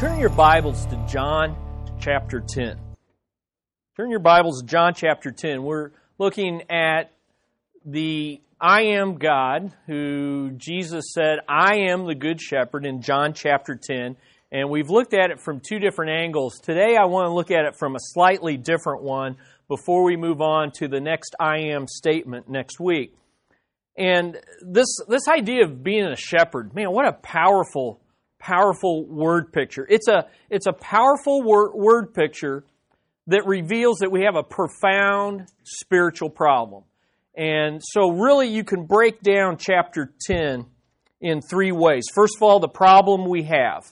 Turn your Bibles to John chapter 10. Turn your Bibles to John chapter 10. We're looking at the I am God, who Jesus said, I am the good shepherd in John chapter 10. And we've looked at it from two different angles. Today I want to look at it from a slightly different one before we move on to the next I am statement next week. And this, this idea of being a shepherd, man, what a powerful, powerful word picture. It's a, it's a powerful word, word picture that reveals that we have a profound spiritual problem. And so, really, you can break down chapter 10 in three ways. First of all, the problem we have.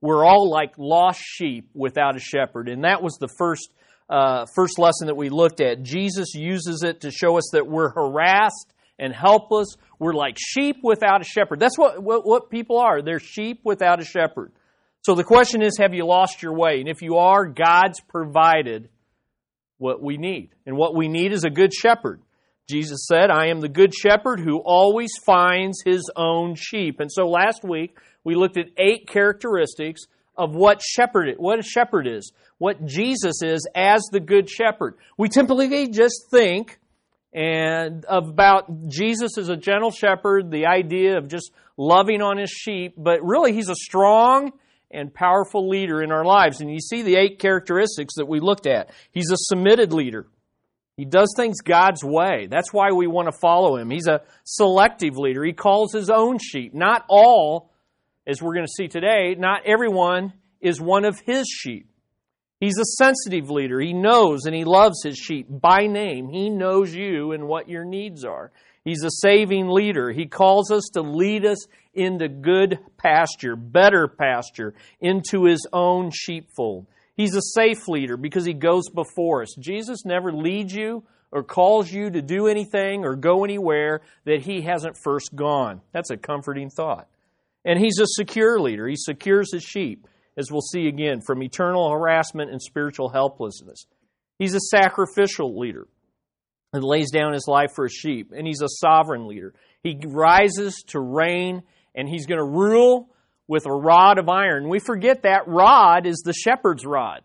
We're all like lost sheep without a shepherd. And that was the first, uh, first lesson that we looked at. Jesus uses it to show us that we're harassed and helpless. We're like sheep without a shepherd. That's what, what, what people are. They're sheep without a shepherd. So the question is have you lost your way? And if you are, God's provided what we need. And what we need is a good shepherd. Jesus said, I am the good shepherd who always finds his own sheep. And so last week we looked at eight characteristics of what shepherd what a shepherd is, what Jesus is as the good shepherd. We typically just think and about Jesus as a gentle shepherd, the idea of just loving on his sheep, but really he's a strong and powerful leader in our lives. And you see the eight characteristics that we looked at. He's a submitted leader. He does things God's way. That's why we want to follow him. He's a selective leader. He calls his own sheep. Not all, as we're going to see today, not everyone is one of his sheep. He's a sensitive leader. He knows and he loves his sheep by name. He knows you and what your needs are. He's a saving leader. He calls us to lead us into good pasture, better pasture, into his own sheepfold. He's a safe leader because he goes before us. Jesus never leads you or calls you to do anything or go anywhere that he hasn't first gone. That's a comforting thought. And he's a secure leader. He secures his sheep, as we'll see again, from eternal harassment and spiritual helplessness. He's a sacrificial leader and lays down his life for his sheep. And he's a sovereign leader. He rises to reign and he's going to rule with a rod of iron. We forget that rod is the shepherd's rod.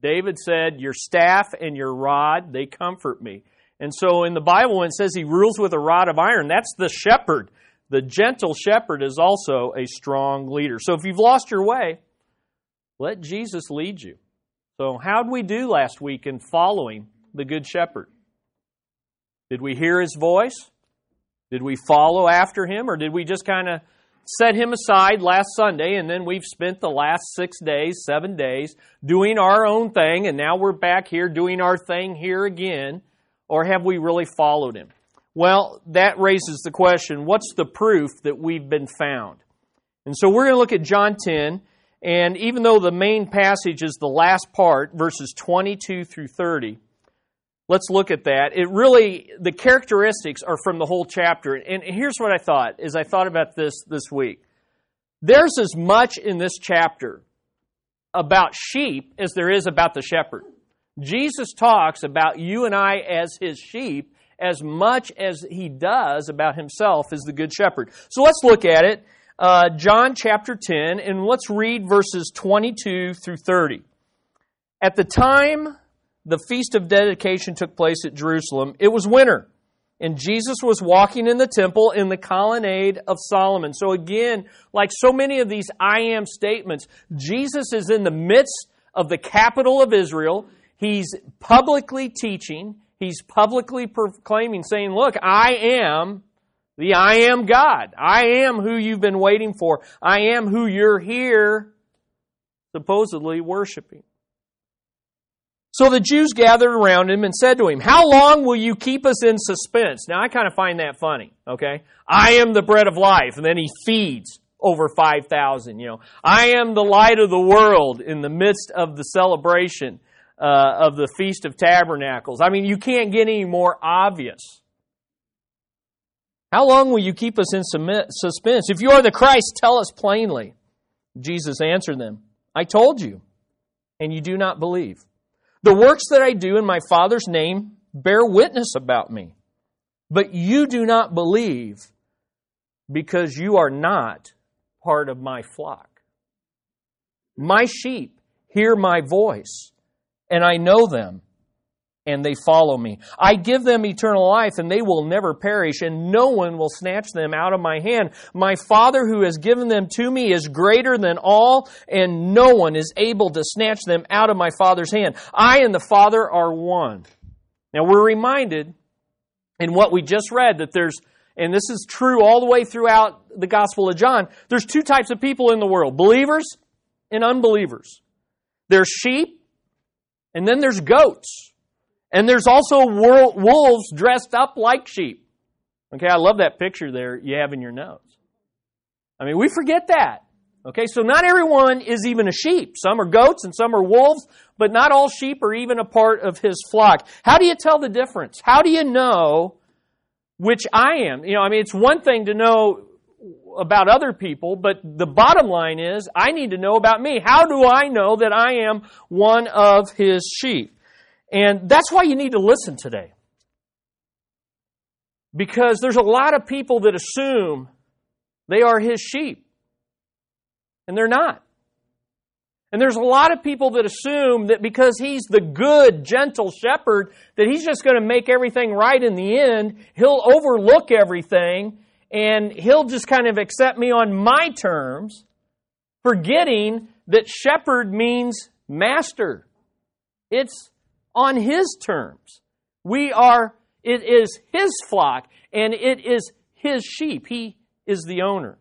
David said, Your staff and your rod, they comfort me. And so in the Bible, when it says he rules with a rod of iron, that's the shepherd. The gentle shepherd is also a strong leader. So if you've lost your way, let Jesus lead you. So, how'd we do last week in following the Good Shepherd? Did we hear his voice? Did we follow after him? Or did we just kind of set him aside last Sunday, and then we've spent the last six days, seven days, doing our own thing, and now we're back here doing our thing here again? Or have we really followed him? Well, that raises the question what's the proof that we've been found? And so we're going to look at John 10, and even though the main passage is the last part, verses 22 through 30, Let's look at that. It really, the characteristics are from the whole chapter. And here's what I thought as I thought about this this week. There's as much in this chapter about sheep as there is about the shepherd. Jesus talks about you and I as his sheep as much as he does about himself as the good shepherd. So let's look at it. Uh, John chapter 10, and let's read verses 22 through 30. At the time the feast of dedication took place at Jerusalem. It was winter, and Jesus was walking in the temple in the colonnade of Solomon. So, again, like so many of these I am statements, Jesus is in the midst of the capital of Israel. He's publicly teaching, he's publicly proclaiming, saying, Look, I am the I am God. I am who you've been waiting for. I am who you're here supposedly worshiping. So the Jews gathered around him and said to him, How long will you keep us in suspense? Now I kind of find that funny, okay? I am the bread of life, and then he feeds over 5,000, you know. I am the light of the world in the midst of the celebration uh, of the Feast of Tabernacles. I mean, you can't get any more obvious. How long will you keep us in suspense? If you are the Christ, tell us plainly. Jesus answered them, I told you, and you do not believe. The works that I do in my Father's name bear witness about me. But you do not believe because you are not part of my flock. My sheep hear my voice, and I know them, and they follow me. I give them eternal life, and they will never perish, and no one will snatch them out of my hand. My Father who has given them to me is greater than all, and no one is able to snatch them out of my Father's hand. I and the Father are one. Now we're reminded in what we just read that there's and this is true all the way throughout the Gospel of John, there's two types of people in the world believers and unbelievers. There's sheep, and then there's goats. And there's also wolves dressed up like sheep. Okay, I love that picture there you have in your notes. I mean, we forget that. Okay, so not everyone is even a sheep. Some are goats and some are wolves, but not all sheep are even a part of his flock. How do you tell the difference? How do you know which I am? You know, I mean, it's one thing to know about other people, but the bottom line is I need to know about me. How do I know that I am one of his sheep? And that's why you need to listen today. Because there's a lot of people that assume they are his sheep, and they're not. And there's a lot of people that assume that because he's the good, gentle shepherd, that he's just going to make everything right in the end. He'll overlook everything and he'll just kind of accept me on my terms, forgetting that shepherd means master. It's on his terms. We are, it is his flock and it is his sheep. He is the owner.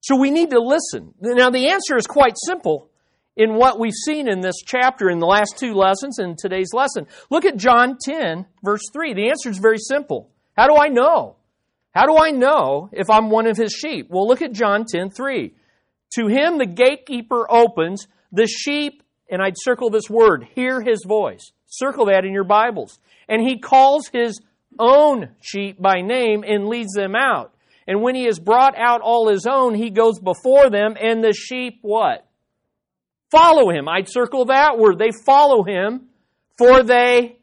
So we need to listen. Now, the answer is quite simple in what we've seen in this chapter in the last two lessons and today's lesson. Look at John 10, verse 3. The answer is very simple. How do I know? How do I know if I'm one of his sheep? Well, look at John 10 3. To him the gatekeeper opens, the sheep, and I'd circle this word, hear his voice. Circle that in your Bibles. And he calls his own sheep by name and leads them out. And when he has brought out all his own, he goes before them, and the sheep what? Follow him. I'd circle that word. They follow him, for they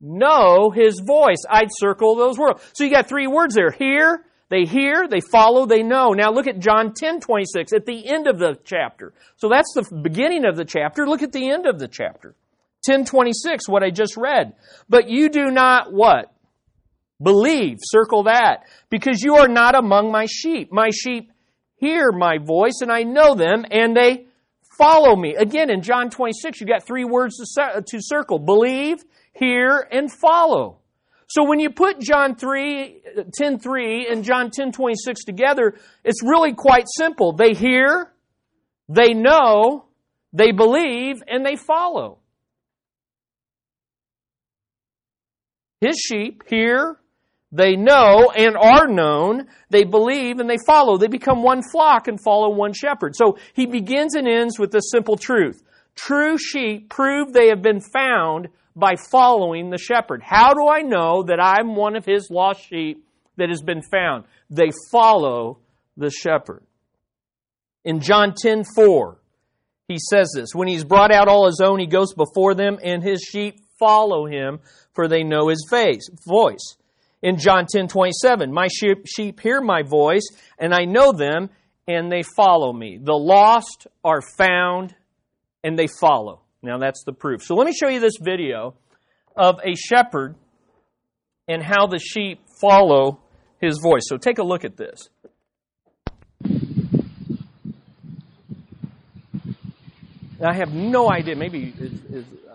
know his voice. I'd circle those words. So you got three words there. Hear, they hear, they follow, they know. Now look at John 10, 26 at the end of the chapter. So that's the beginning of the chapter. Look at the end of the chapter. 1026, what I just read. But you do not what? Believe. Circle that. Because you are not among my sheep. My sheep hear my voice and I know them and they follow me. Again, in John 26, you got three words to, circle. Believe, hear, and follow. So when you put John 3, 10 3 and John 10 26 together, it's really quite simple. They hear, they know, they believe, and they follow. His sheep hear, they know and are known, they believe and they follow. They become one flock and follow one shepherd. So he begins and ends with this simple truth. True sheep prove they have been found by following the shepherd. How do I know that I'm one of his lost sheep that has been found? They follow the shepherd. In John 10 4, he says this When he's brought out all his own, he goes before them, and his sheep follow him, for they know his face, voice. In John 10 27, my sheep, sheep hear my voice, and I know them, and they follow me. The lost are found, and they follow. Now that's the proof. So let me show you this video of a shepherd and how the sheep follow his voice. So take a look at this. I have no idea. Maybe is uh,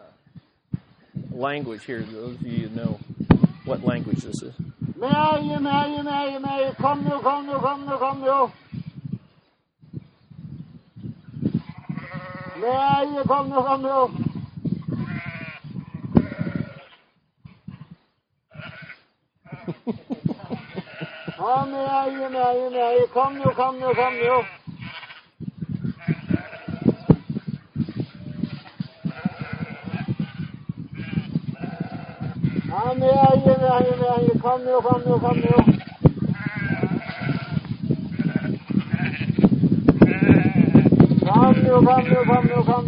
language here. Those of you know what language this is. Come nu, come nu, come nu, come nu. Mary, come nu, come nu. Kom Mary, Mary, Mary, kom nu, kom nu, kom nu. Kom Mary, Mary, Mary, kom nu, kom nu, kom nu. Kom nu, kom nu, kom nu, kom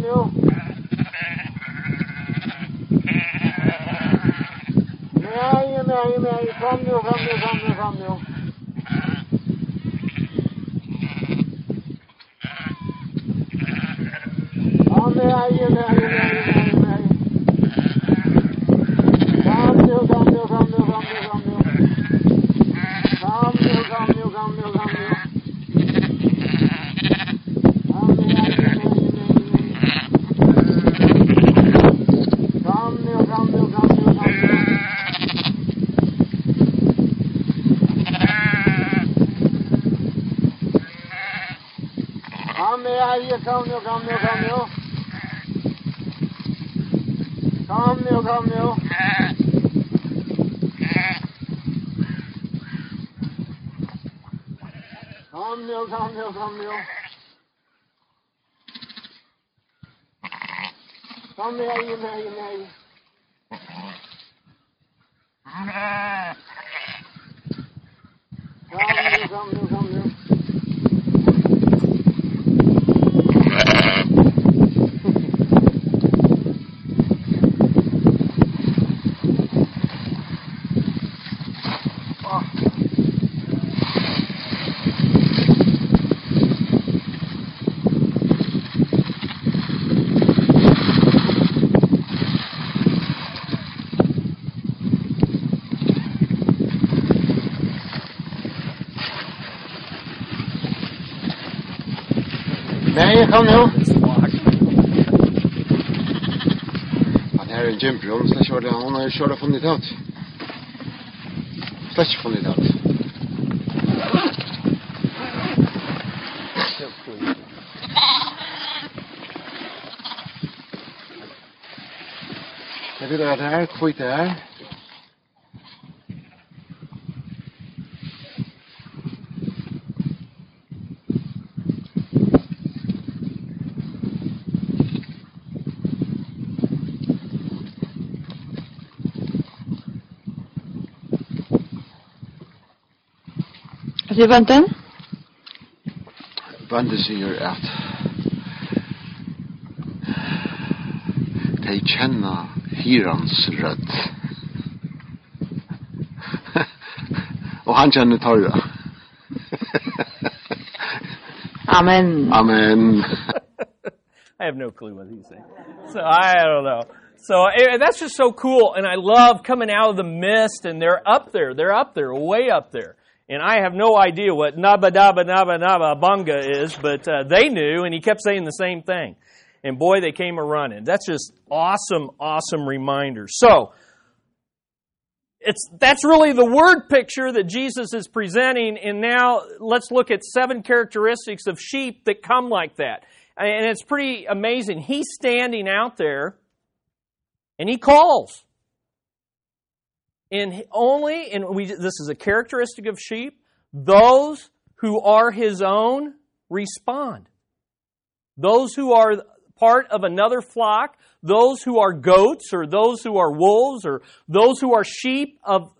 nu. Mary, Mary, Mary, kom nu, kom nu, kom nu, kom jumpyol, slechts worden een en van dit hout. Slechts van dit hout. Heb je daar het haar? hè? Bønde sier at de kjenner hirans rødt. Og han kjenner torra. Amen. Amen. I have no clue what he's saying. So I don't know. So eh, that's just so cool, and I love coming out of the mist, and they're up there. They're up there, way up there. And I have no idea what naba daba naba naba bunga is, but uh, they knew, and he kept saying the same thing. And boy, they came a running. That's just awesome, awesome reminder. So it's that's really the word picture that Jesus is presenting. And now let's look at seven characteristics of sheep that come like that. And it's pretty amazing. He's standing out there and he calls. And only, and we, this is a characteristic of sheep, those who are his own respond. Those who are part of another flock, those who are goats or those who are wolves or those who are sheep of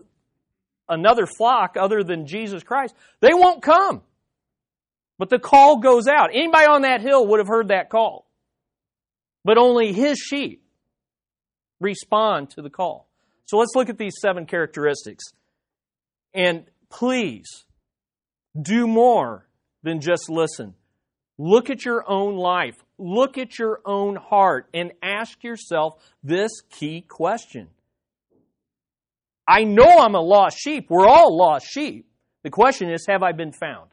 another flock other than Jesus Christ, they won't come. But the call goes out. Anybody on that hill would have heard that call. But only his sheep respond to the call. So let's look at these seven characteristics. And please do more than just listen. Look at your own life. Look at your own heart and ask yourself this key question. I know I'm a lost sheep. We're all lost sheep. The question is, have I been found?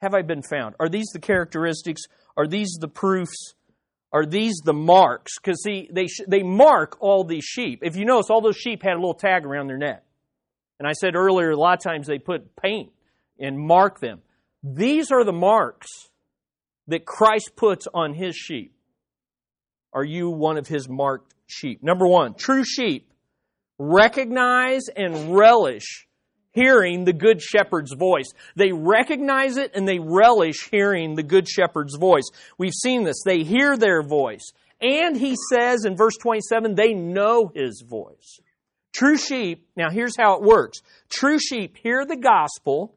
Have I been found? Are these the characteristics? Are these the proofs? Are these the marks? Because see, they they mark all these sheep. If you notice, all those sheep had a little tag around their neck. And I said earlier, a lot of times they put paint and mark them. These are the marks that Christ puts on his sheep. Are you one of his marked sheep? Number one, true sheep recognize and relish hearing the good shepherd's voice. They recognize it and they relish hearing the good shepherd's voice. We've seen this. They hear their voice. And he says in verse 27, they know his voice. True sheep, now here's how it works. True sheep hear the gospel,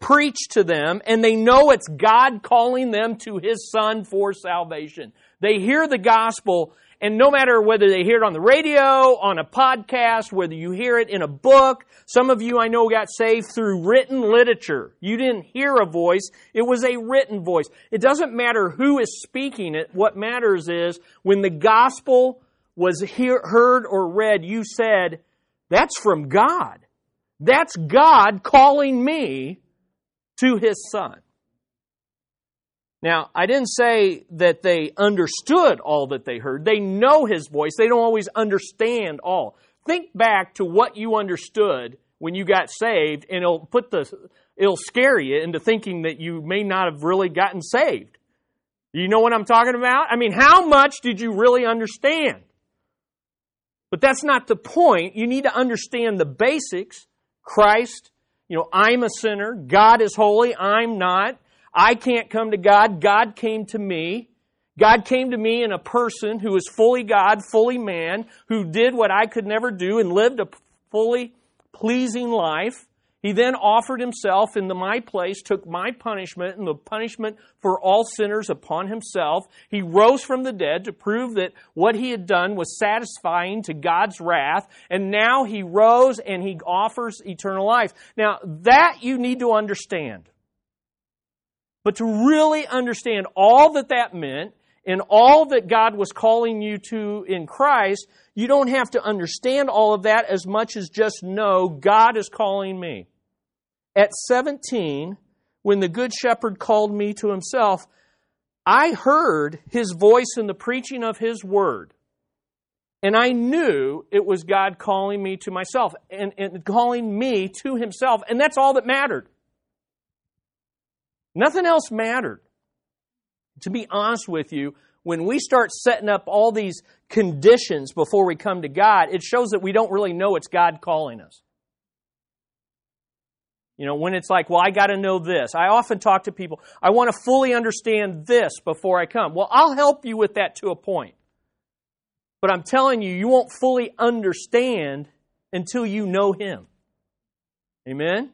preach to them, and they know it's God calling them to his son for salvation. They hear the gospel, and no matter whether they hear it on the radio, on a podcast, whether you hear it in a book, some of you I know got saved through written literature. You didn't hear a voice, it was a written voice. It doesn't matter who is speaking it. What matters is when the gospel was hear, heard or read, you said, that's from God. That's God calling me to his son. Now, I didn't say that they understood all that they heard. They know his voice. They don't always understand all. Think back to what you understood when you got saved, and it'll put the it'll scare you into thinking that you may not have really gotten saved. You know what I'm talking about? I mean, how much did you really understand? But that's not the point. You need to understand the basics. Christ, you know, I'm a sinner. God is holy. I'm not. I can't come to God. God came to me. God came to me in a person who was fully God, fully man, who did what I could never do and lived a fully pleasing life. He then offered himself into my place, took my punishment and the punishment for all sinners upon himself. He rose from the dead to prove that what he had done was satisfying to God's wrath. And now he rose and he offers eternal life. Now that you need to understand. But to really understand all that that meant and all that God was calling you to in Christ, you don't have to understand all of that as much as just know God is calling me. At 17, when the Good Shepherd called me to himself, I heard his voice in the preaching of his word. And I knew it was God calling me to myself and, and, calling me to himself. And that's all that mattered. Nothing else mattered. To be honest with you, when we start setting up all these conditions before we come to God, it shows that we don't really know it's God calling us. You know, when it's like, well, I got to know this. I often talk to people, I want to fully understand this before I come. Well, I'll help you with that to a point. But I'm telling you, you won't fully understand until you know Him. Amen?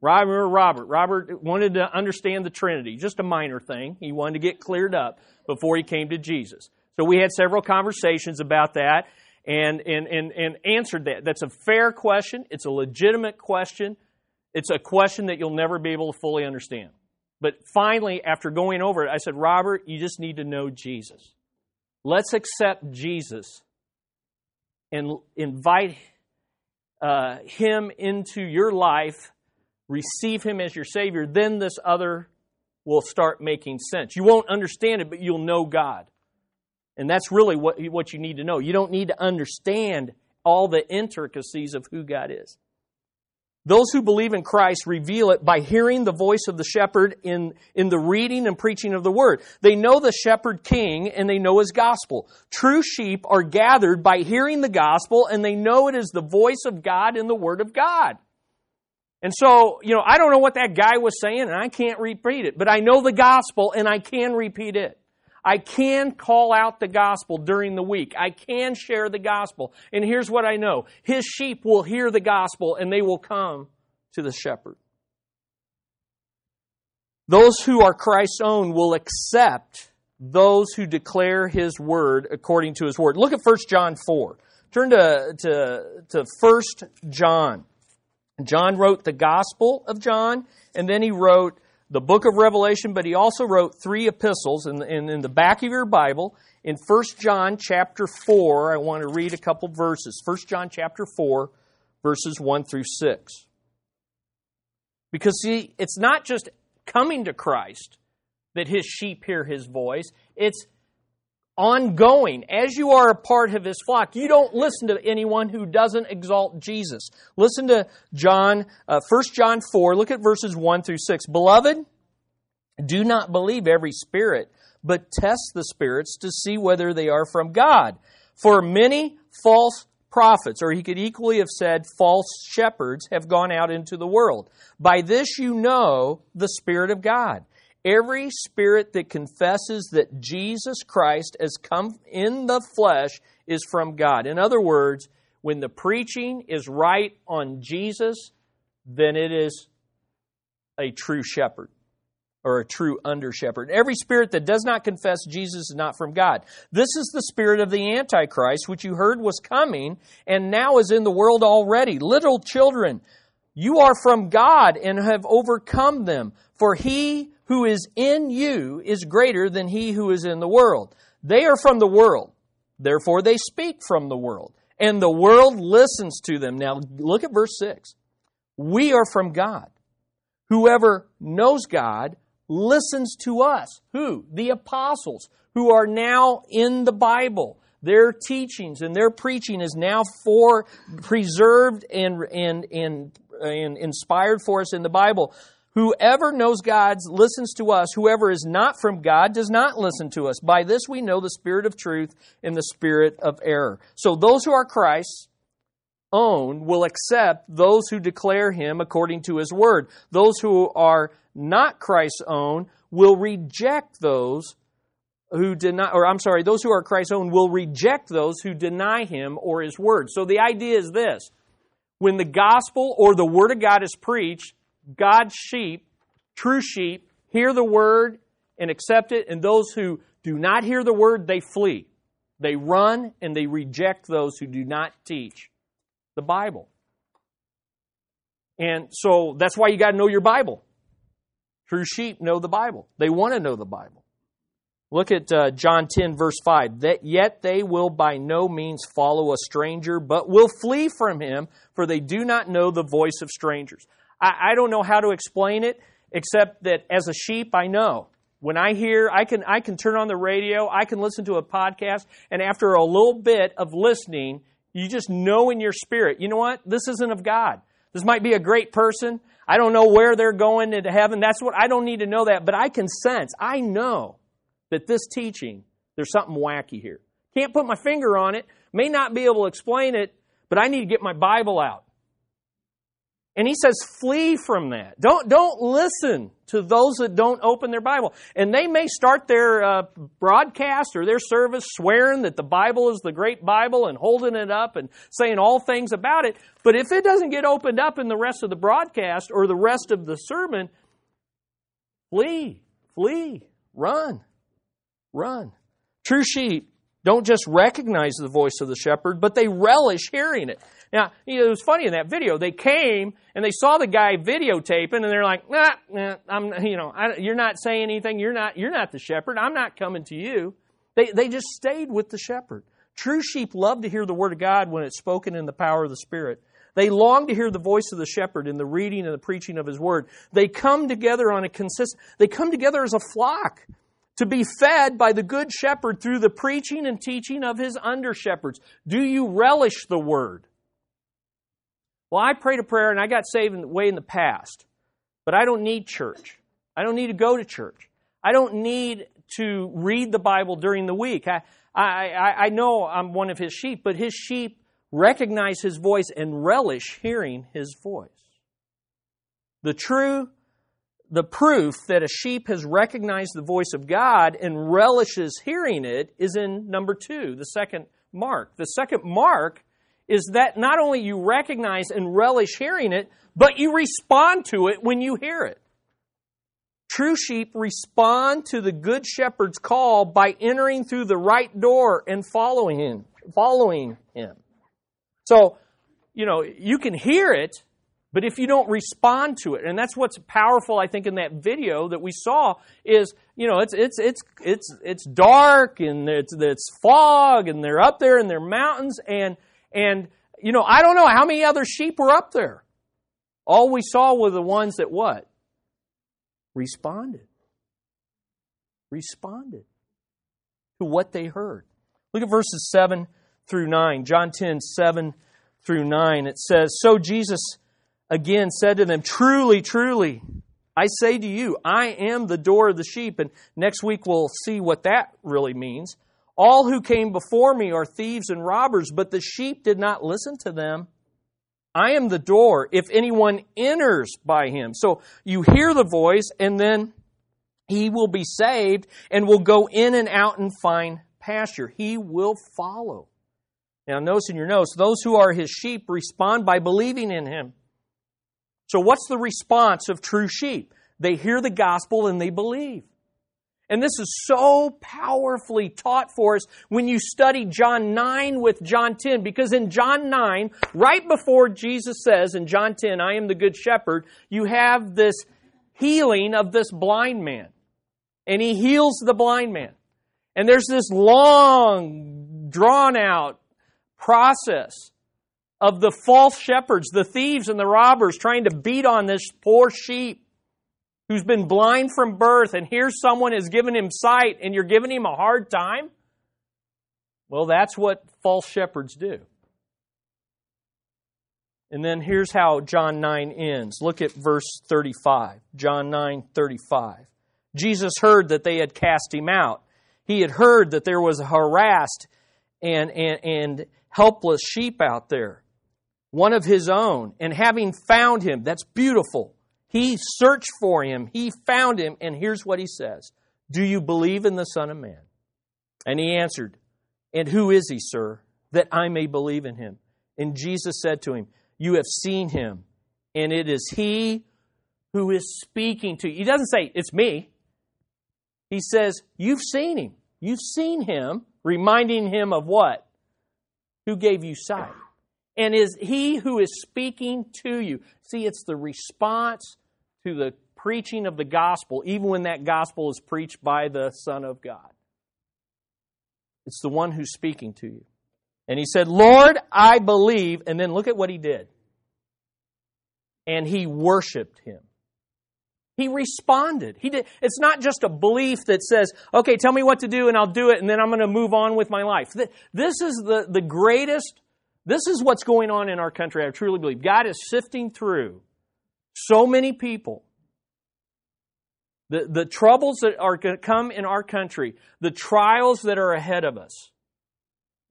Robert, Robert. Robert wanted to understand the Trinity, just a minor thing. He wanted to get cleared up before he came to Jesus. So we had several conversations about that and, and, and, and answered that. That's a fair question. It's a legitimate question. It's a question that you'll never be able to fully understand. But finally, after going over it, I said, Robert, you just need to know Jesus. Let's accept Jesus and invite uh, him into your life, receive him as your Savior. Then this other will start making sense. You won't understand it, but you'll know God. And that's really what, what you need to know. You don't need to understand all the intricacies of who God is. Those who believe in Christ reveal it by hearing the voice of the shepherd in, in the reading and preaching of the word. They know the shepherd king and they know his gospel. True sheep are gathered by hearing the gospel and they know it is the voice of God in the word of God. And so, you know, I don't know what that guy was saying and I can't repeat it, but I know the gospel and I can repeat it. I can call out the gospel during the week. I can share the gospel. And here's what I know His sheep will hear the gospel and they will come to the shepherd. Those who are Christ's own will accept those who declare his word according to his word. Look at 1 John 4. Turn to, to, to 1 John. John wrote the Gospel of John, and then he wrote the book of Revelation, but he also wrote three epistles in, in, in the back of your Bible. In 1 John chapter 4, I want to read a couple verses. 1 John chapter 4, verses 1 through 6. Because, see, it's not just coming to Christ that his sheep hear his voice, it's ongoing. As you are a part of his flock, you don't listen to anyone who doesn't exalt Jesus. Listen to John, uh, 1 John 4, look at verses 1 through 6. Beloved, do not believe every spirit, but test the spirits to see whether they are from God. For many false prophets, or he could equally have said false shepherds, have gone out into the world. By this you know the Spirit of God. Every spirit that confesses that Jesus Christ has come in the flesh is from God. In other words, when the preaching is right on Jesus, then it is a true shepherd or a true under shepherd. Every spirit that does not confess Jesus is not from God. This is the spirit of the Antichrist, which you heard was coming and now is in the world already. Little children, you are from God and have overcome them, for he who is in you is greater than he who is in the world. They are from the world, therefore they speak from the world, and the world listens to them. Now look at verse 6. We are from God. Whoever knows God listens to us. Who? The apostles, who are now in the Bible. Their teachings and their preaching is now for preserved and, and, and, and inspired for us in the Bible Whoever knows God listens to us. Whoever is not from God does not listen to us. By this we know the spirit of truth and the spirit of error. So those who are Christ's own will accept those who declare him according to his word. Those who are not Christ's own will reject those who deny, or I'm sorry, those who are Christ's own will reject those who deny him or his word. So the idea is this when the gospel or the word of God is preached, God's sheep, true sheep, hear the word and accept it, and those who do not hear the word, they flee. They run and they reject those who do not teach the Bible. And so that's why you got to know your Bible. True sheep know the Bible. They want to know the Bible. Look at uh, John 10, verse 5. That yet they will by no means follow a stranger, but will flee from him, for they do not know the voice of strangers. I, I don't know how to explain it, except that as a sheep, I know. When I hear, I can, I can turn on the radio, I can listen to a podcast, and after a little bit of listening, you just know in your spirit, you know what? This isn't of God. This might be a great person. I don't know where they're going into heaven. That's what I don't need to know that, but I can sense, I know that this teaching, there's something wacky here. Can't put my finger on it, may not be able to explain it, but I need to get my Bible out. And he says, flee from that. Don't, don't listen to those that don't open their Bible. And they may start their uh, broadcast or their service swearing that the Bible is the great Bible and holding it up and saying all things about it. But if it doesn't get opened up in the rest of the broadcast or the rest of the sermon, flee, flee, run, run. True sheep don't just recognize the voice of the shepherd, but they relish hearing it. Now, you know, it was funny in that video. They came and they saw the guy videotaping, and they're like, nah, nah I'm, you know, I, you're not saying anything. You're not, you're not the shepherd. I'm not coming to you. They, they just stayed with the shepherd. True sheep love to hear the word of God when it's spoken in the power of the Spirit. They long to hear the voice of the shepherd in the reading and the preaching of his word. They come together on a consistent, they come together as a flock to be fed by the good shepherd through the preaching and teaching of his under shepherds. Do you relish the word? Well, I prayed a prayer and I got saved in, way in the past, but I don't need church. I don't need to go to church. I don't need to read the Bible during the week. I, I, I know I'm one of his sheep, but his sheep recognize his voice and relish hearing his voice. The true, the proof that a sheep has recognized the voice of God and relishes hearing it is in number two, the second mark. The second mark is that not only you recognize and relish hearing it, but you respond to it when you hear it. True sheep respond to the good shepherd's call by entering through the right door and following him, following him. So, you know, you can hear it, but if you don't respond to it, and that's what's powerful, I think, in that video that we saw is, you know, it's it's it's it's it's dark and it's it's fog and they're up there in their mountains and and, you know, I don't know how many other sheep were up there. All we saw were the ones that what? Responded. Responded to what they heard. Look at verses 7 through 9. John 10, 7 through 9. It says, So Jesus again said to them, Truly, truly, I say to you, I am the door of the sheep. And next week we'll see what that really means. All who came before me are thieves and robbers, but the sheep did not listen to them. I am the door if anyone enters by him. So you hear the voice, and then he will be saved and will go in and out and find pasture. He will follow. Now, notice in your notes, those who are his sheep respond by believing in him. So, what's the response of true sheep? They hear the gospel and they believe. And this is so powerfully taught for us when you study John 9 with John 10, because in John 9, right before Jesus says in John 10, I am the good shepherd, you have this healing of this blind man. And he heals the blind man. And there's this long, drawn out process of the false shepherds, the thieves and the robbers trying to beat on this poor sheep who's been blind from birth, and here someone has given him sight, and you're giving him a hard time? Well, that's what false shepherds do. And then here's how John 9 ends. Look at verse 35. John 9 35. Jesus heard that they had cast him out. He had heard that there was a harassed and, and, and helpless sheep out there, one of his own. And having found him, that's beautiful. He searched for him, he found him, and here's what he says Do you believe in the Son of Man? And he answered, And who is he, sir, that I may believe in him? And Jesus said to him, You have seen him, and it is he who is speaking to you. He doesn't say, It's me. He says, You've seen him. You've seen him, reminding him of what? Who gave you sight? And is he who is speaking to you. See, it's the response to the preaching of the gospel, even when that gospel is preached by the Son of God. It's the one who's speaking to you. And he said, Lord, I believe. And then look at what he did. And he worshiped him. He responded. He did. It's not just a belief that says, okay, tell me what to do and I'll do it and then I'm going to move on with my life. This is the, the greatest, this is what's going on in our country, I truly believe. God is sifting through so many people. The, the troubles that are going to come in our country, the trials that are ahead of us,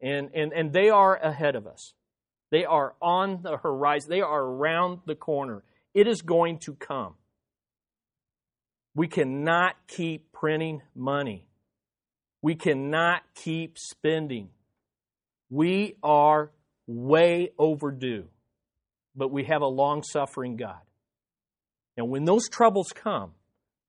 and, and, and they are ahead of us. They are on the horizon. They are around the corner. It is going to come. We cannot keep printing money. We cannot keep spending. We are way overdue, but we have a long suffering God. And when those troubles come,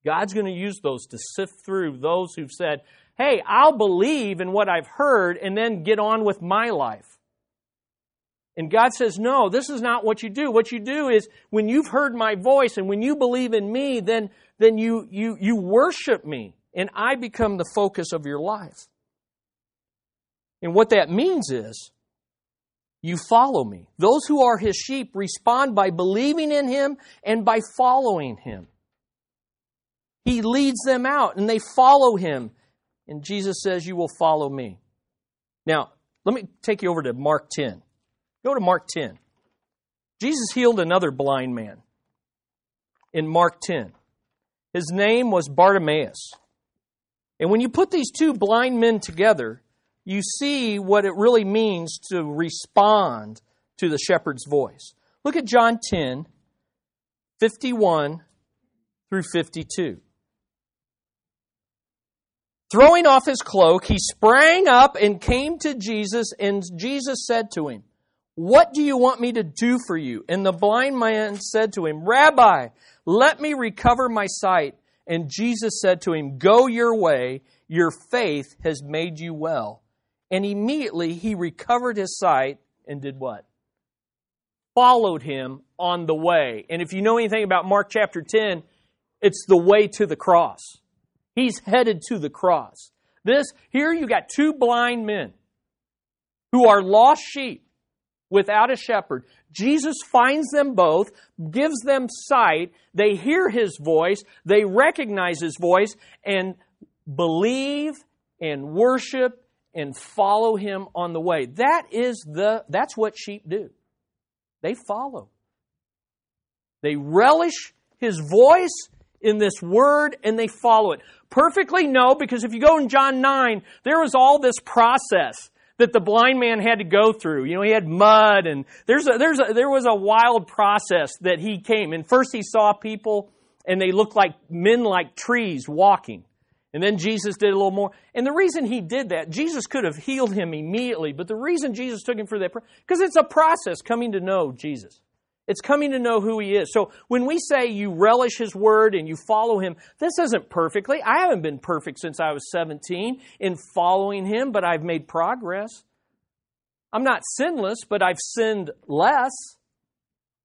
God's going to use those to sift through those who've said, Hey, I'll believe in what I've heard and then get on with my life. And God says, No, this is not what you do. What you do is when you've heard my voice and when you believe in me, then then you, you, you worship me and I become the focus of your life. And what that means is you follow me. Those who are his sheep respond by believing in him and by following him. He leads them out and they follow him. And Jesus says, You will follow me. Now, let me take you over to Mark 10. Go to Mark 10. Jesus healed another blind man in Mark 10. His name was Bartimaeus. And when you put these two blind men together, you see what it really means to respond to the shepherd's voice. Look at John 10, 51 through 52. Throwing off his cloak, he sprang up and came to Jesus, and Jesus said to him, What do you want me to do for you? And the blind man said to him, Rabbi, let me recover my sight. And Jesus said to him, Go your way, your faith has made you well. And immediately he recovered his sight and did what? Followed him on the way. And if you know anything about Mark chapter 10, it's the way to the cross. He's headed to the cross. This, here you got two blind men who are lost sheep without a shepherd. Jesus finds them both, gives them sight, they hear his voice, they recognize his voice, and believe and worship and follow him on the way. That is the that's what sheep do. They follow. They relish his voice in this word and they follow it. Perfectly no, because if you go in John 9, there was all this process that the blind man had to go through. You know, he had mud and there's a, there's a, there was a wild process that he came. And first he saw people and they looked like men like trees walking. And then Jesus did a little more. And the reason he did that, Jesus could have healed him immediately, but the reason Jesus took him for that, because it's a process coming to know Jesus. It's coming to know who He is. So when we say you relish His Word and you follow Him, this isn't perfectly. I haven't been perfect since I was 17 in following Him, but I've made progress. I'm not sinless, but I've sinned less.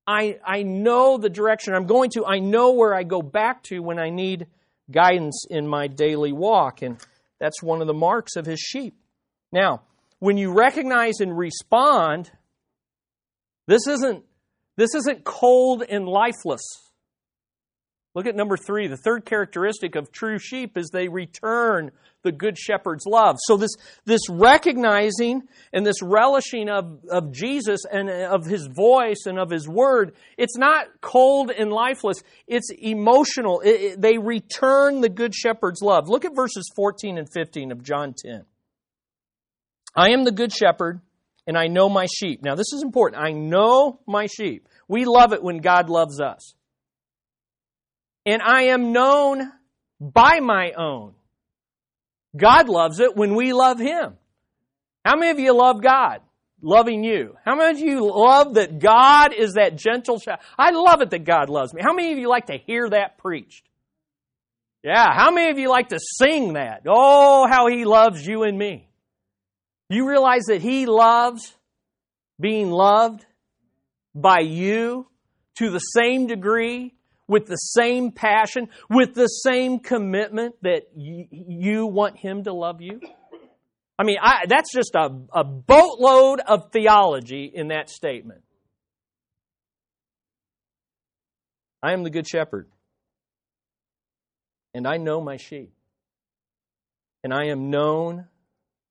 I, I know the direction I'm going to. I know where I go back to when I need guidance in my daily walk. And that's one of the marks of His sheep. Now, when you recognize and respond, this isn't this isn't cold and lifeless. Look at number three. The third characteristic of true sheep is they return the good shepherd's love. So this, this recognizing and this relishing of, of Jesus and uh, of his voice and of his word, it's not cold and lifeless. It's emotional. It, it, they return the good shepherd's love. Look at verses 14 and 15 of John 10. I am the good shepherd and I know my sheep. Now this is important. I know my sheep. We love it when God loves us and I am known by my own. God loves it when we love Him. How many of you love God? Loving you. How many of you love that God is that gentle child? I love it that God loves me. How many of you like to hear that preached? Yeah, how many of you like to sing that? Oh, how He loves you and me. You realize that He loves being loved by you to the same degree with the same passion, with the same commitment that y- you want Him to love you? I mean, I, that's just a, a boatload of theology in that statement. I am the good shepherd, and I know my sheep, and I am known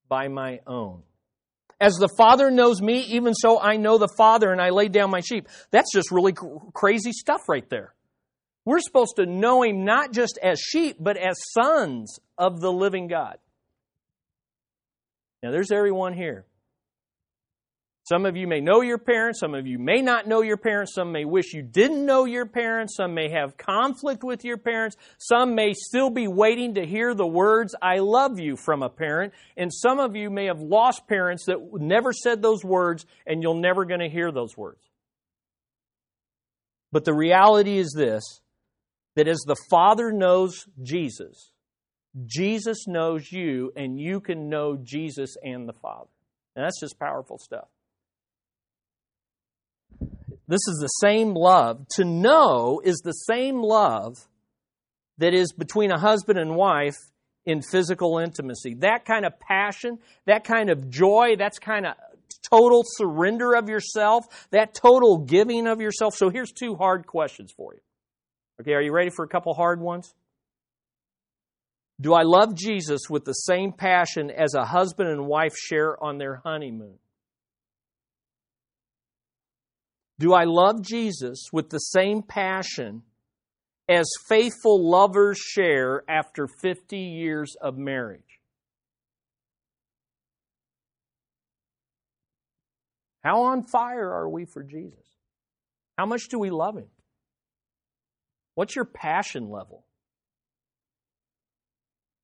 by my own. As the Father knows me, even so I know the Father, and I lay down my sheep. That's just really cr- crazy stuff right there. We're supposed to know Him not just as sheep, but as sons of the living God. Now, there's everyone here. Some of you may know your parents, some of you may not know your parents, some may wish you didn't know your parents, some may have conflict with your parents, some may still be waiting to hear the words, I love you from a parent, and some of you may have lost parents that never said those words, and you're never going to hear those words. But the reality is this that as the Father knows Jesus, Jesus knows you, and you can know Jesus and the Father. And that's just powerful stuff. This is the same love. To know is the same love that is between a husband and wife in physical intimacy. That kind of passion, that kind of joy, that's kind of total surrender of yourself, that total giving of yourself. So here's two hard questions for you. Okay, are you ready for a couple hard ones? Do I love Jesus with the same passion as a husband and wife share on their honeymoon? Do I love Jesus with the same passion as faithful lovers share after 50 years of marriage? How on fire are we for Jesus? How much do we love Him? What's your passion level?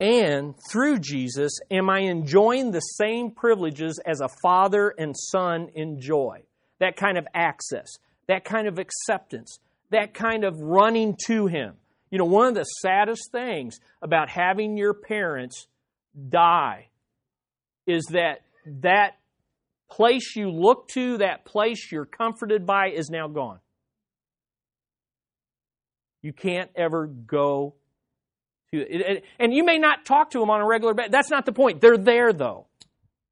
And through Jesus, am I enjoying the same privileges as a father and son enjoy? That kind of access, that kind of acceptance, that kind of running to Him. You know, one of the saddest things about having your parents die is that that place you look to, that place you're comforted by, is now gone. You can't ever go to. And you may not talk to them on a regular basis. That's not the point. They're there, though.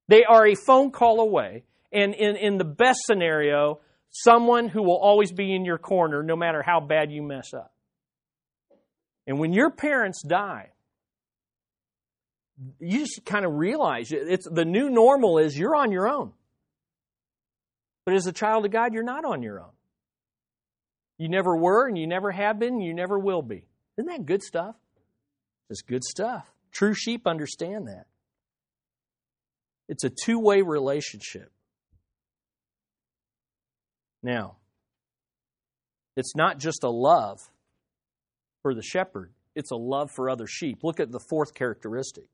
They are a phone call away. And in, in the best scenario, someone who will always be in your corner no matter how bad you mess up. And when your parents die, you just kind of realize it's the new normal is you're on your own. But as a child of God, you're not on your own. You never were, and you never have been, and you never will be. Isn't that good stuff? It's good stuff. True sheep understand that. It's a two way relationship. Now, it's not just a love for the shepherd, it's a love for other sheep. Look at the fourth characteristic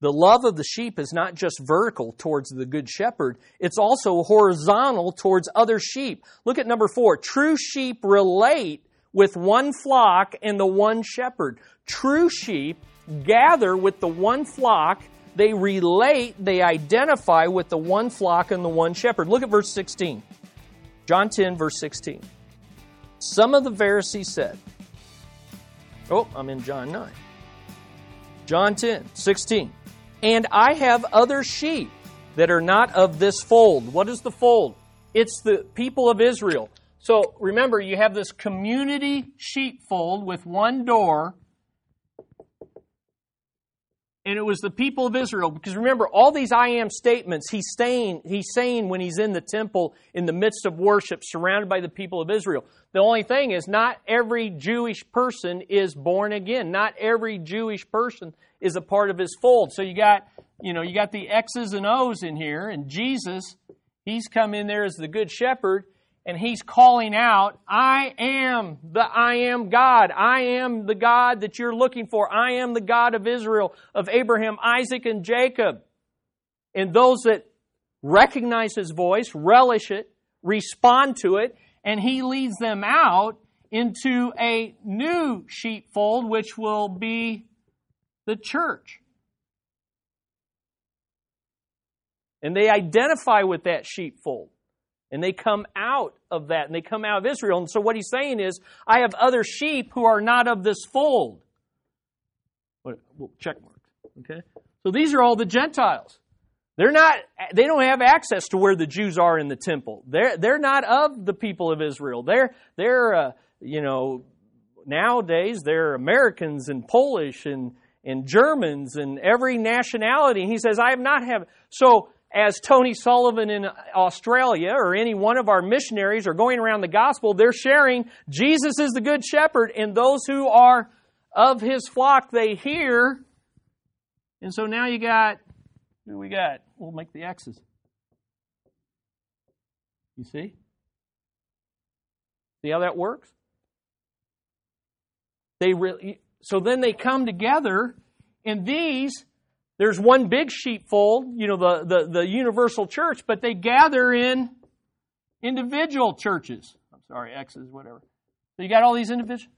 the love of the sheep is not just vertical towards the good shepherd, it's also horizontal towards other sheep. Look at number four. True sheep relate with one flock and the one shepherd. True sheep gather with the one flock, they relate, they identify with the one flock and the one shepherd. Look at verse 16. John 10, verse 16. Some of the Pharisees said, Oh, I'm in John 9. John 10, 16. And I have other sheep that are not of this fold. What is the fold? It's the people of Israel. So remember, you have this community sheepfold with one door. And it was the people of Israel. Because remember, all these I am statements he's saying, he's saying when he's in the temple in the midst of worship, surrounded by the people of Israel. The only thing is, not every Jewish person is born again. Not every Jewish person is a part of his fold. So you got, you know, you got the X's and O's in here, and Jesus, he's come in there as the good shepherd, and he's calling out, I am the I am God. I am the God that you're looking for. I am the God of Israel, of Abraham, Isaac, and Jacob. And those that recognize his voice, relish it, respond to it, and he leads them out into a new sheepfold, which will be the church. And they identify with that sheepfold. And they come out of that, and they come out of Israel. And so what he's saying is, I have other sheep who are not of this fold. Well, check mark. Okay? So these are all the Gentiles. They're not, they don't have access to where the Jews are in the temple. They're, they're not of the people of Israel. They're, they're, uh, you know, nowadays they're Americans and Polish and, and Germans and every nationality. He says, I have not have, so as Tony Sullivan in Australia or any one of our missionaries are going around the gospel, they're sharing Jesus is the good shepherd, and those who are of his flock they hear. And so now you got, who we got? We'll make the X's. You see? See how that works? They really, so then they come together, and these there's one big sheepfold, you know, the, the, the universal church, but they gather in individual churches. I'm sorry, X's, whatever. So you got all these individuals.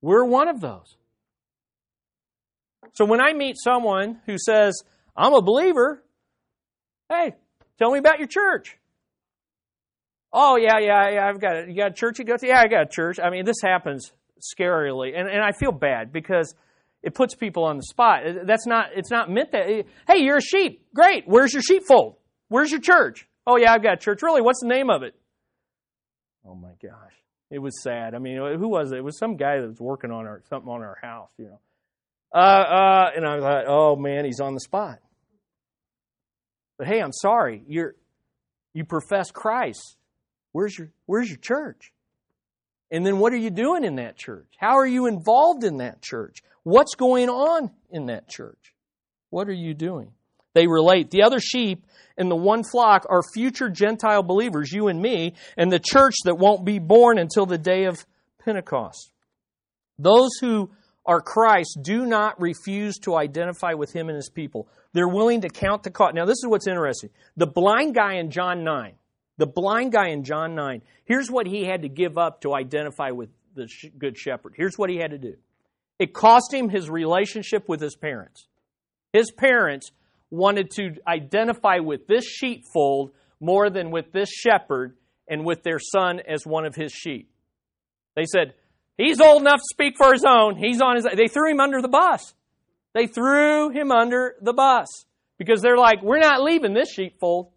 We're one of those. So when I meet someone who says, I'm a believer, hey, tell me about your church. Oh, yeah, yeah, yeah, I've got it. You got a church you go to? Yeah, I got a church. I mean, this happens scarily. And, and I feel bad because it puts people on the spot. That's not, it's not meant that, hey, you're a sheep. Great. Where's your sheepfold? Where's your church? Oh, yeah, I've got church. Really? What's the name of it? Oh my gosh. It was sad. I mean, who was it? It was some guy that was working on our, something on our house, you know. Uh, uh, and I thought, oh man, he's on the spot. But hey, I'm sorry. You're, you profess Christ. Where's your, where's your church? And then what are you doing in that church? How are you involved in that church? What's going on in that church? What are you doing? They relate. The other sheep in the one flock are future Gentile believers, you and me, and the church that won't be born until the day of Pentecost. Those who are Christ do not refuse to identify with him and his people. They're willing to count the cost. Now, this is what's interesting. The blind guy in John 9, the blind guy in John 9, here's what he had to give up to identify with the good shepherd. Here's what he had to do it cost him his relationship with his parents. His parents wanted to identify with this sheepfold more than with this shepherd and with their son as one of his sheep. They said, He's old enough to speak for his own. He's on his they threw him under the bus. They threw him under the bus because they're like, We're not leaving this sheepfold.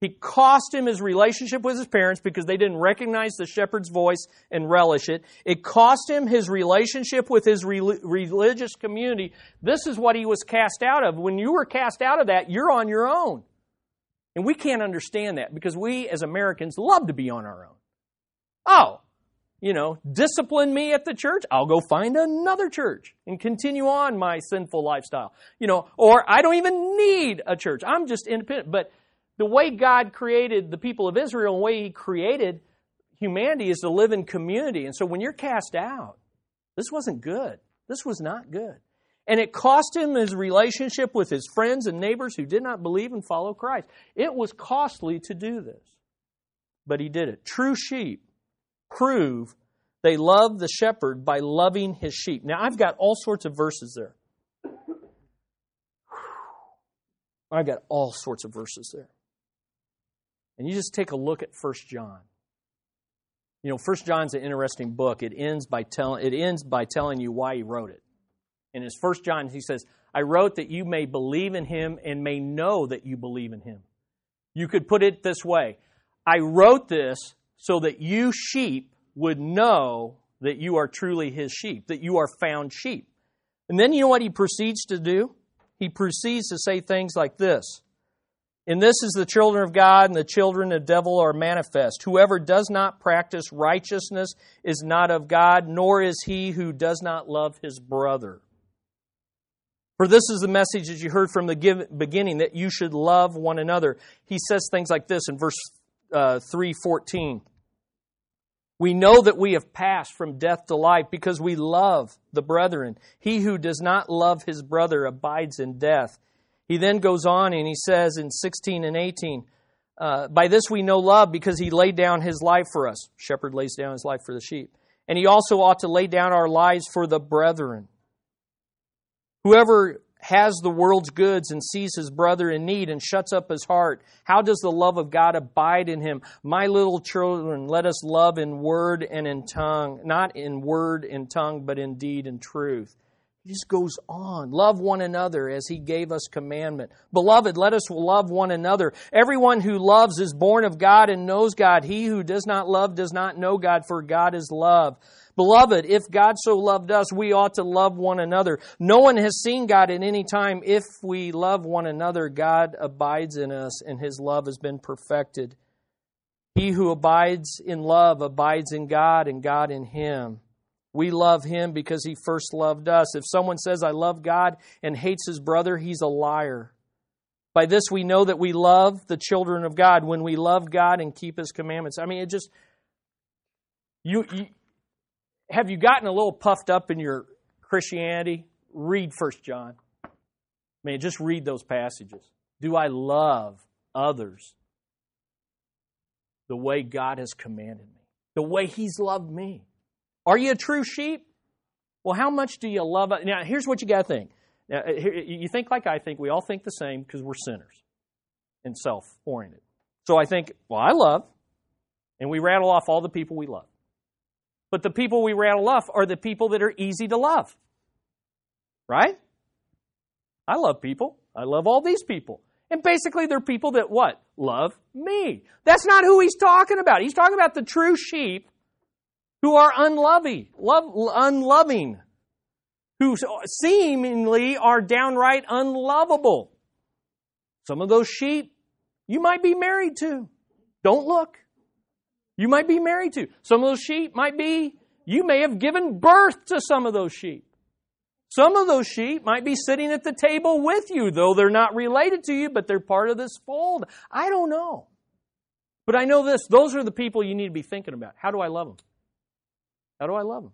He cost him his relationship with his parents because they didn't recognize the shepherd's voice and relish it. It cost him his relationship with his re- religious community. This is what he was cast out of. When you were cast out of that, you're on your own. And we can't understand that because we as Americans love to be on our own. Oh, you know, discipline me at the church, I'll go find another church and continue on my sinful lifestyle. You know, or I don't even need a church. I'm just independent. But the way God created the people of Israel and the way He created humanity is to live in community. And so when you're cast out, this wasn't good. This was not good. And it cost him his relationship with his friends and neighbors who did not believe and follow Christ. It was costly to do this. But he did it. True sheep prove they love the shepherd by loving his sheep. Now, I've got all sorts of verses there. I've got all sorts of verses there and you just take a look at First John. You know, First John's an interesting book. It ends by telling it ends by telling you why he wrote it. In his First John, he says, "I wrote that you may believe in him and may know that you believe in him." You could put it this way: I wrote this so that you sheep would know that you are truly his sheep, that you are found sheep. And then you know what he proceeds to do? He proceeds to say things like this. And this is the children of God and the children of devil are manifest. Whoever does not practice righteousness is not of God, nor is he who does not love his brother. For this is the message that you heard from the beginning that you should love one another. He says things like this in verse uh, 314. We know that we have passed from death to life because we love the brethren. He who does not love his brother abides in death. He then goes on and he says in 16 and 18, uh, By this we know love because he laid down his life for us. Shepherd lays down his life for the sheep. And he also ought to lay down our lives for the brethren. Whoever has the world's goods and sees his brother in need and shuts up his heart, how does the love of God abide in him? My little children, let us love in word and in tongue, not in word and tongue, but in deed and truth. He just goes on. Love one another as he gave us commandment. Beloved, let us love one another. Everyone who loves is born of God and knows God. He who does not love does not know God, for God is love. Beloved, if God so loved us, we ought to love one another. No one has seen God at any time. If we love one another, God abides in us, and his love has been perfected. He who abides in love abides in God, and God in him. We love him because he first loved us. If someone says, I love God and hates his brother, he's a liar. By this we know that we love the children of God when we love God and keep his commandments. I mean, it just, you, you have you gotten a little puffed up in your Christianity? Read First John. Man, just read those passages. Do I love others the way God has commanded me? The way He's loved me? Are you a true sheep? Well, how much do you love? Now, here's what you got to think. Now, uh, you think like I think. We all think the same because we're sinners and self oriented. So I think, well, I love, and we rattle off all the people we love. But the people we rattle off are the people that are easy to love. Right? I love people. I love all these people. And basically, they're people that what? Love me. That's not who he's talking about. He's talking about the true sheep who are unloving, love, unloving, who seemingly are downright unlovable. Some of those sheep you might be married to. Don't look you might be married to. Some of those sheep might be, you may have given birth to some of those sheep. Some of those sheep might be sitting at the table with you, though they're not related to you, but they're part of this fold. I don't know. But I know this those are the people you need to be thinking about. How do I love them? How do I love them?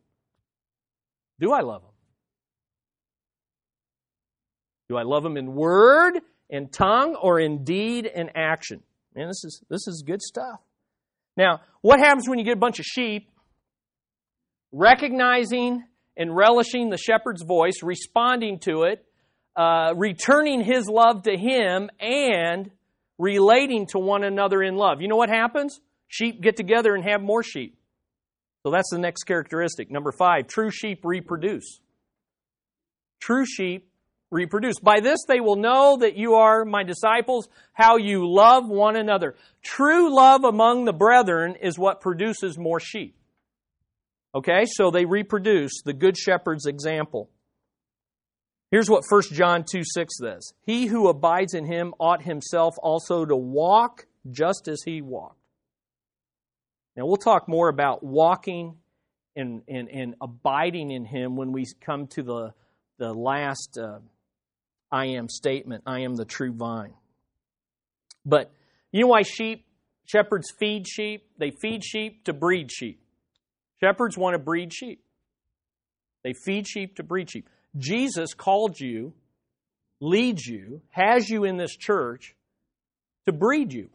Do I love them? Do I love them in word and tongue or in deed and action? Man, this is this is good stuff. Now, what happens when you get a bunch of sheep recognizing and relishing the shepherd's voice, responding to it, uh, returning his love to him, and relating to one another in love? You know what happens? Sheep get together and have more sheep. So that's the next characteristic. Number five, true sheep reproduce. True sheep reproduce. By this they will know that you are my disciples, how you love one another. True love among the brethren is what produces more sheep. Okay, so they reproduce the Good Shepherd's example. Here's what 1 John 2 6 says He who abides in him ought himself also to walk just as he walked. Now, we'll talk more about walking and, and, and abiding in him when we come to the, the last uh, I am statement I am the true vine. But you know why sheep, shepherds feed sheep? They feed sheep to breed sheep. Shepherds want to breed sheep. They feed sheep to breed sheep. Jesus called you, leads you, has you in this church to breed you,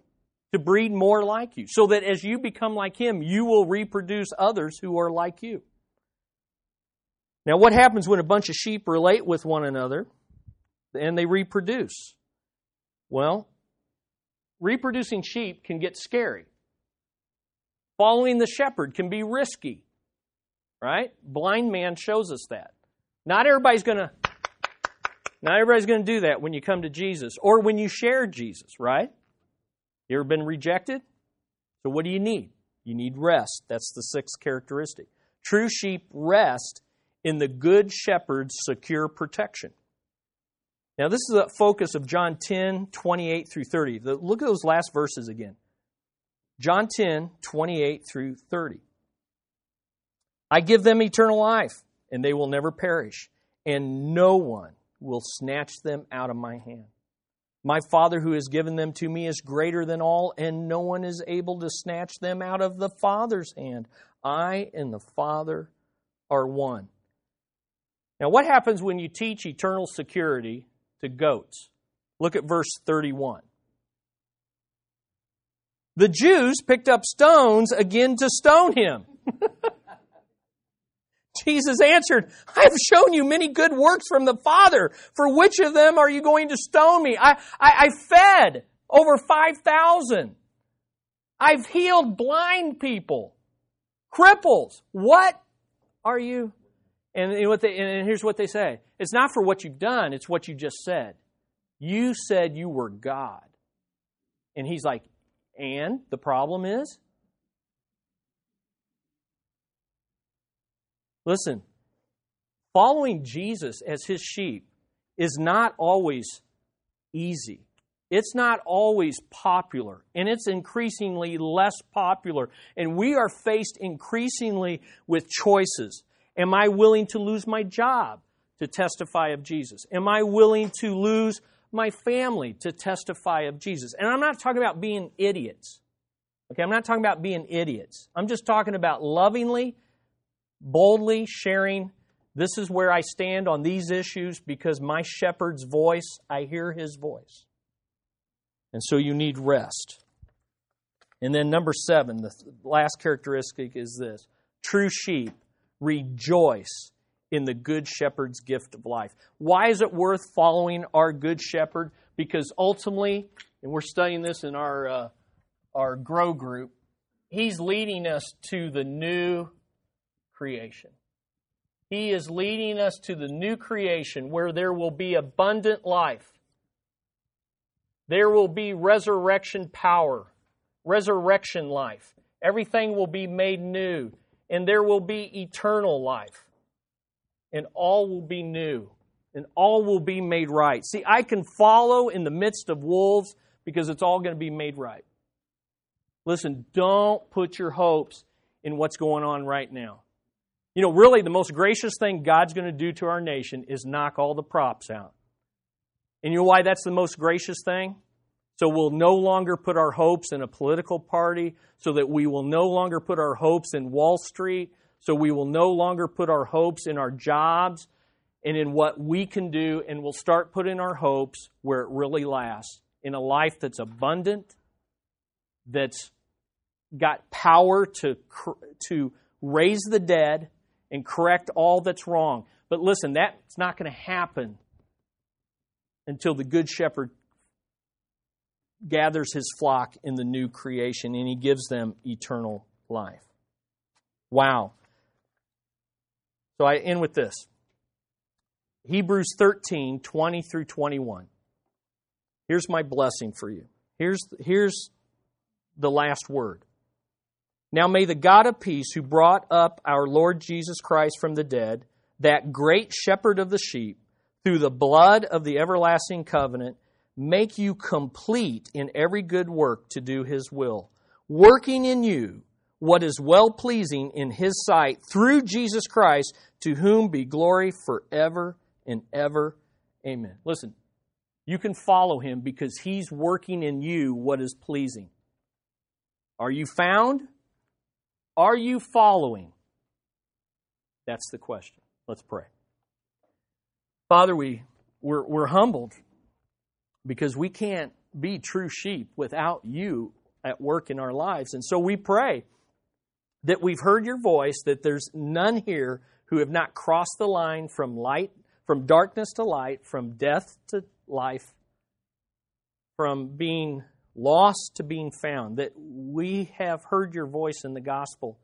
to breed more like you, so that as you become like Him, you will reproduce others who are like you. Now, what happens when a bunch of sheep relate with one another? and they reproduce. Well, reproducing sheep can get scary. Following the shepherd can be risky. Right? Blind man shows us that. Not everybody's going to not everybody's going to do that when you come to Jesus or when you share Jesus, right? You ever been rejected? So, what do you need? You need rest. That's the sixth characteristic. True sheep rest in the good shepherd's secure protection. Now, this is the focus of John 10, 28 through 30. Look at those last verses again. John 10, 28 through 30. I give them eternal life, and they will never perish, and no one will snatch them out of my hand. My Father who has given them to me is greater than all, and no one is able to snatch them out of the Father's hand. I and the Father are one. Now, what happens when you teach eternal security to goats? Look at verse 31. The Jews picked up stones again to stone him. Jesus answered, I have shown you many good works from the Father. For which of them are you going to stone me? I, I, I fed over 5,000. I've healed blind people, cripples. What are you? And, and, what they, and here's what they say it's not for what you've done, it's what you just said. You said you were God. And he's like, and the problem is? Listen, following Jesus as his sheep is not always easy. It's not always popular, and it's increasingly less popular. And we are faced increasingly with choices. Am I willing to lose my job to testify of Jesus? Am I willing to lose my family to testify of Jesus? And I'm not talking about being idiots. Okay, I'm not talking about being idiots. I'm just talking about lovingly boldly sharing this is where I stand on these issues because my shepherd's voice, I hear his voice. And so you need rest. And then, number seven, the last characteristic is this true sheep rejoice in the good shepherd's gift of life. Why is it worth following our good shepherd? Because ultimately, and we're studying this in our, uh, our grow group, he's leading us to the new creation. He is leading us to the new creation where there will be abundant life. There will be resurrection power, resurrection life. Everything will be made new, and there will be eternal life. And all will be new, and all will be made right. See, I can follow in the midst of wolves because it's all going to be made right. Listen, don't put your hopes in what's going on right now. You know, really, the most gracious thing God's going to do to our nation is knock all the props out. And you know why that's the most gracious thing? So we'll no longer put our hopes in a political party, so that we will no longer put our hopes in Wall Street, so we will no longer put our hopes in our jobs and in what we can do, and we'll start putting our hopes where it really lasts in a life that's abundant, that's got power to, to raise the dead and correct all that's wrong. But listen, that's not going to happen until the Good Shepherd gathers his flock in the new creation and he gives them eternal life. Wow. So I end with this Hebrews 13 20 through 21. Here's my blessing for you. Here's, here's the last word. Now may the God of peace, who brought up our Lord Jesus Christ from the dead, that great shepherd of the sheep, through the blood of the everlasting covenant, make you complete in every good work to do his will, working in you what is well pleasing in his sight through Jesus Christ, to whom be glory forever and ever. Amen. Listen, you can follow him because he's working in you what is pleasing. Are you found? Are you following? That's the question. Let's pray. Father, we, we're, we're humbled because we can't be true sheep without you at work in our lives. And so we pray that we've heard your voice, that there's none here who have not crossed the line from light, from darkness to light, from death to life, from being lost to being found, that we have heard your voice in the gospel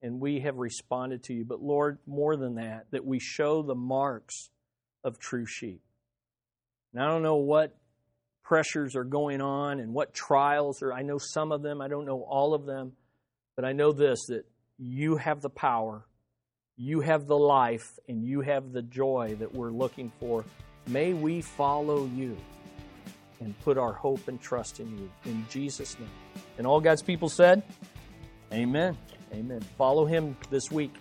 and we have responded to you. But Lord, more than that, that we show the marks of true sheep. And I don't know what pressures are going on and what trials are. I know some of them, I don't know all of them, but I know this that you have the power, you have the life, and you have the joy that we're looking for. May we follow you and put our hope and trust in you. In Jesus' name. And all God's people said, Amen. Amen. Follow him this week.